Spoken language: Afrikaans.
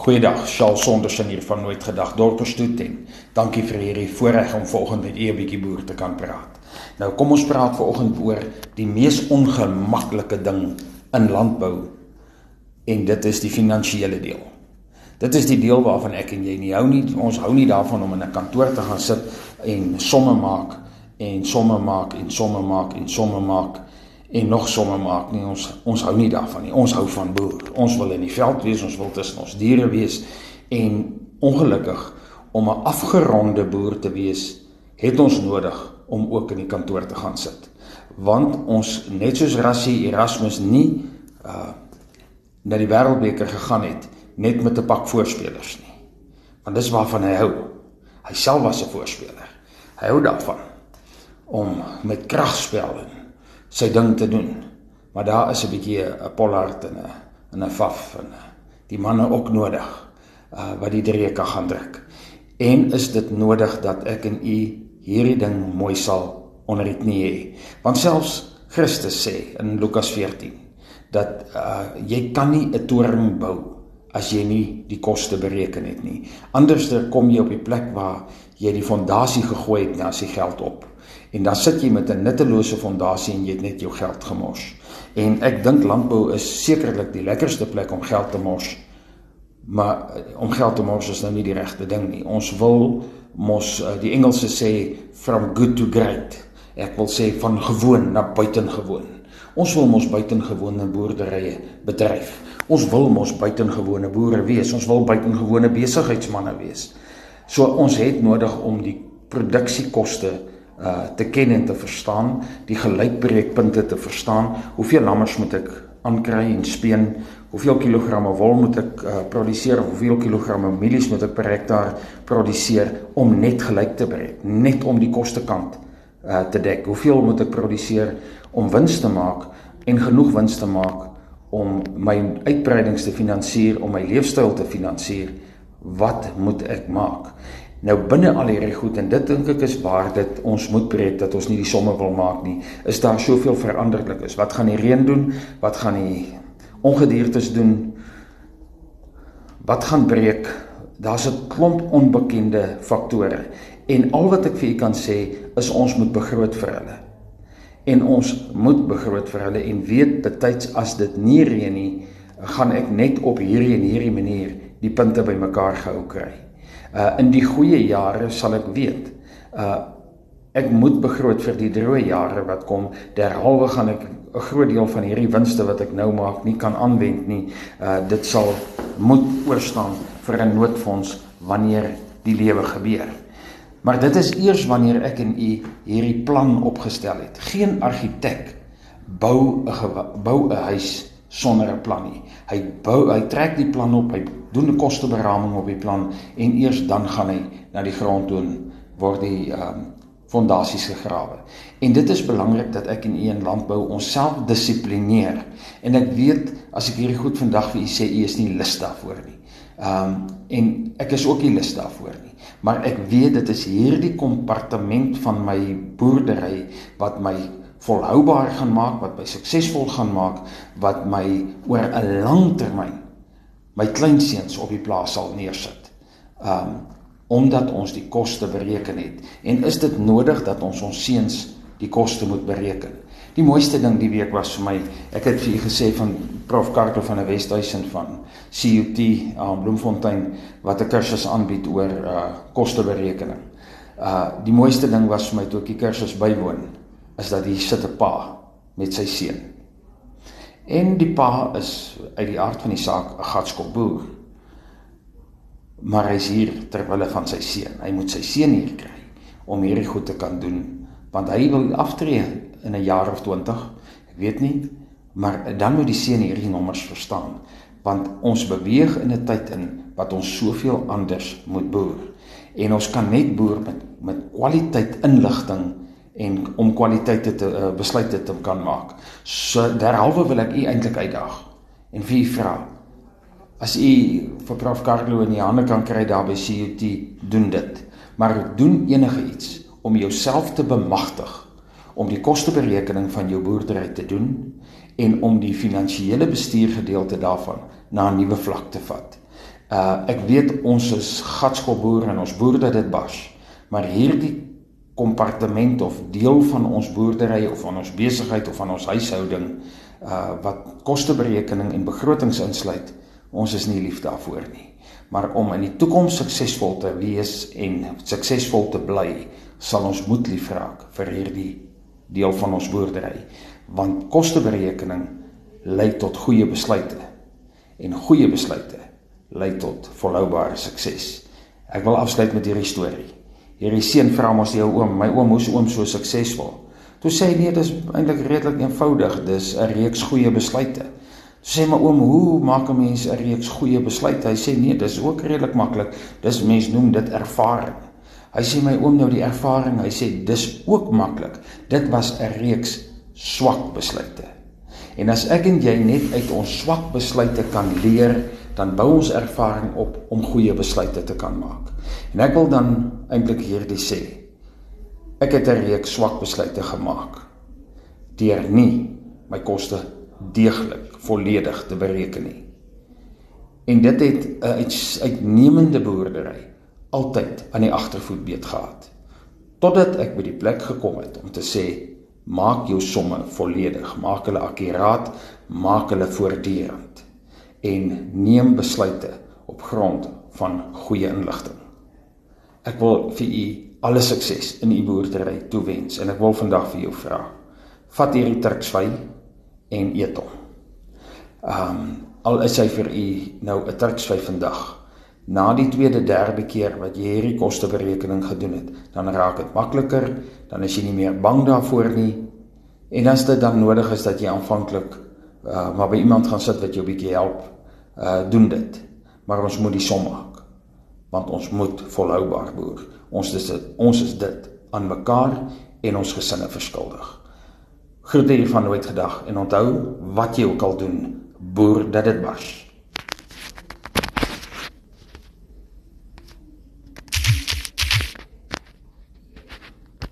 Goeiedag, Charles Sondersen hier van Nooit Gedag Dorperstoet en dankie vir hierdie voorreg om vanoggend met u 'n bietjie boer te kan praat. Nou kom ons praat vanoggend oor die mees ongemaklike ding in landbou en dit is die finansiële deel. Dit is die deel waarvan ek en jy nie hou nie. Ons hou nie daarvan om in 'n kantoor te gaan sit en somme maak en somme maak en somme maak en somme maak en nog somme maak nie. Ons ons hou nie daarvan nie. Ons hou van boer. Ons wil in die veld wees, ons wil tussen ons diere wees en ongelukkig om 'n afgeronde boer te wees, het ons nodig om ook in die kantoor te gaan sit. Want ons net soos Rassie Erasmus nie uh na die wêreldbeker gegaan het net met 'n pak voorspelers nie. Want dis waarvan hy hou. Hy self was 'n voorspeler. Hy hou daarvan om met kragspel en sy ding te doen. Maar daar is 'n bietjie 'n Pollard en 'n en 'n Faf en die manne ook nodig uh wat die drie kan gaan druk. En is dit nodig dat ek en u hierdie ding mooi sal onder die knie hê? Want selfs Christus sê in Lukas 14 dat uh jy kan nie 'n toring bou as jy nie die koste bereken het nie. Anderster kom jy op die plek waar jy die fondasie gegooi het, dan is die geld op en dan sit jy met 'n nuttelose fondasie en jy het net jou geld gemors. En ek dink landbou is sekerlik die lekkerste plek om geld te mors. Maar eh, om geld te mors is nou nie die regte ding nie. Ons wil mos uh, die Engelse sê from good to great. Ek wil sê van gewoon na buitengewoon. Ons wil mos buitengewone boerderye bedryf. Ons wil mos buitengewone boere wees. Ons wil buitengewone besigheidsmense wees. So ons het nodig om die produksiekoste uh te ken en te verstaan, die gelykbreekpunte te verstaan. Hoeveel lammers moet ek aankry en speen? Hoeveel kilogramme wol moet ek uh produseer? Hoeveel kilogramme mielies moet ek per hektaar produseer om net gelyk te breek, net om die kostekant uh te dek? Hoeveel moet ek produseer om wins te maak en genoeg wins te maak om my uitbreidings te finansier, om my leefstyl te finansier? Wat moet ek maak? Nou binne al hierdie goed en dit dink ek is waar dit ons moet breek dat ons nie die somme wil maak nie. Is daar soveel veranderlik is. Wat gaan die reën doen? Wat gaan die ongediertes doen? Wat gaan breek? Daar's 'n klomp onbekende faktore en al wat ek vir u kan sê is ons moet begroot vir hulle. En ons moet begroot vir hulle en weet betyds as dit nie reën nie, gaan ek net op hierdie en hierdie manier die punte bymekaar gehou kry. Uh in die goeie jare sal ek weet. Uh ek moet begroot vir die droë jare wat kom. Derhalwe gaan ek 'n groot deel van hierdie winste wat ek nou maak nie kan aanwend nie. Uh dit sal moet oorstaan vir 'n noodfonds wanneer die lewe gebeur. Maar dit is eers wanneer ek en u hierdie plan opgestel het. Geen argitek bou 'n bou 'n huis sonder 'n plan nie. Hy bou hy trek die plan op, hy doen 'n kosteberaming op die plan en eers dan gaan hy na die grond toe word die ehm um, fondasies gegrawe. En dit is belangrik dat ek in een landbou onsself dissiplineer. En ek weet as ek hierdie goed vandag vir u sê, u is nie lus daarvoor nie. Ehm um, en ek is ook nie lus daarvoor nie. Maar ek weet dit is hierdie kompartement van my boerdery wat my volhoubaar gaan maak, wat my suksesvol gaan maak, wat my oor 'n lang termyn my kleinseuns op die plaas sal neersit. Um omdat ons die koste bereken het en is dit nodig dat ons ons seuns die koste moet bereken. Die mooiste ding die week was vir my, ek het vir u gesê van Prof Karkel van die Wesduisen van CUT aan um, Bloemfontein wat 'n kursus aanbied oor uh kosteberekening. Uh die mooiste ding was vir my toe ek die kursus bywoon is dat hier sit 'n pa met sy seun. En die pa is uit die aard van die saak 'n gatskop boer. Maar hy is hier ter wille van sy seun. Hy moet sy seun hier kry om hierdie goed te kan doen want hy wil aftree in 'n jaar of 20. Ek weet nie, maar dan moet die seun hierdie nommers verstaan want ons beweeg in 'n tyd in wat ons soveel anders moet boer. En ons kan net boer met met kwaliteit inligting en om kwaliteite te uh, besluite te kan maak. So derhalwe wil ek u eintlik uitdaag en vir u vra as u vir Prof Carlo in die hande kan kry daar by CUT doen dit. Maar doen enige iets om jouself te bemagtig om die kosteberekening van jou boerdery te doen en om die finansiële bestuur gedeelte daarvan na 'n nuwe vlak te vat. Uh ek weet ons is gatskopboere en ons boer dit bas. Maar hierdie kompartement of deel van ons boerdery of van ons besigheid of van ons huishouding uh wat kosteberekening en begrotings insluit, ons is nie lief daarvoor nie. Maar om in die toekoms suksesvol te wees en suksesvol te bly, sal ons moet lief raak vir hierdie deel van ons boerdery, want kosteberekening lei tot goeie besluite en goeie besluite lei tot volhoubare sukses. Ek wil afsluit met hierdie storie. Hierdie seun vra mos jou oom, my oom, hoe's oom so suksesvol? Toe sê hy nee, dis eintlik redelik eenvoudig, dis 'n reeks goeie besluite. Toe sê my oom, hoe maak 'n mens 'n reeks goeie besluite? Hy sê nee, dis ook redelik maklik. Dis mens noem dit ervaring. Hy sê my oom nou die ervaring, hy sê dis ook maklik. Dit was 'n reeks swak besluite. En as ek en jy net uit ons swak besluite kan leer, dan bou ons ervaring op om goeie besluite te kan maak. En ek wil dan eintlik hierdie sê. Ek het 'n reeks swak besluite gemaak deur nie my koste deeglik volledig te bereken nie. En dit het 'n uit, uitnemende boerdery altyd aan die agtervoet beet gehad. Totdat ek by die plek gekom het om te sê maak jou somme volledig, maak hulle akkuraat, maak hulle voortdurend en neem besluite op grond van goeie inligting. Ek wil vir u alle sukses in u boerdery toewens en ek wil vandag vir jou vra. Vat hierdie turksvy en eet hom. Ehm um, al is hy vir u nou 'n turksvy vandag. Na die tweede, derde keer wat jy hierdie kosteberekening gedoen het, dan raak dit makliker, dan is jy nie meer bang daarvoor nie. En as dit dan nodig is dat jy aanvanklik uh, maar by iemand gaan sit wat jou 'n bietjie help, uh doen dit. Maar ons moet die som maak. Want ons moet volhoubaar boer. Ons is dit, ons is dit aan mekaar en ons gesinne verskuldig. Groete hiervan nooit gedag en onthou wat jy ook al doen, boer dat dit was.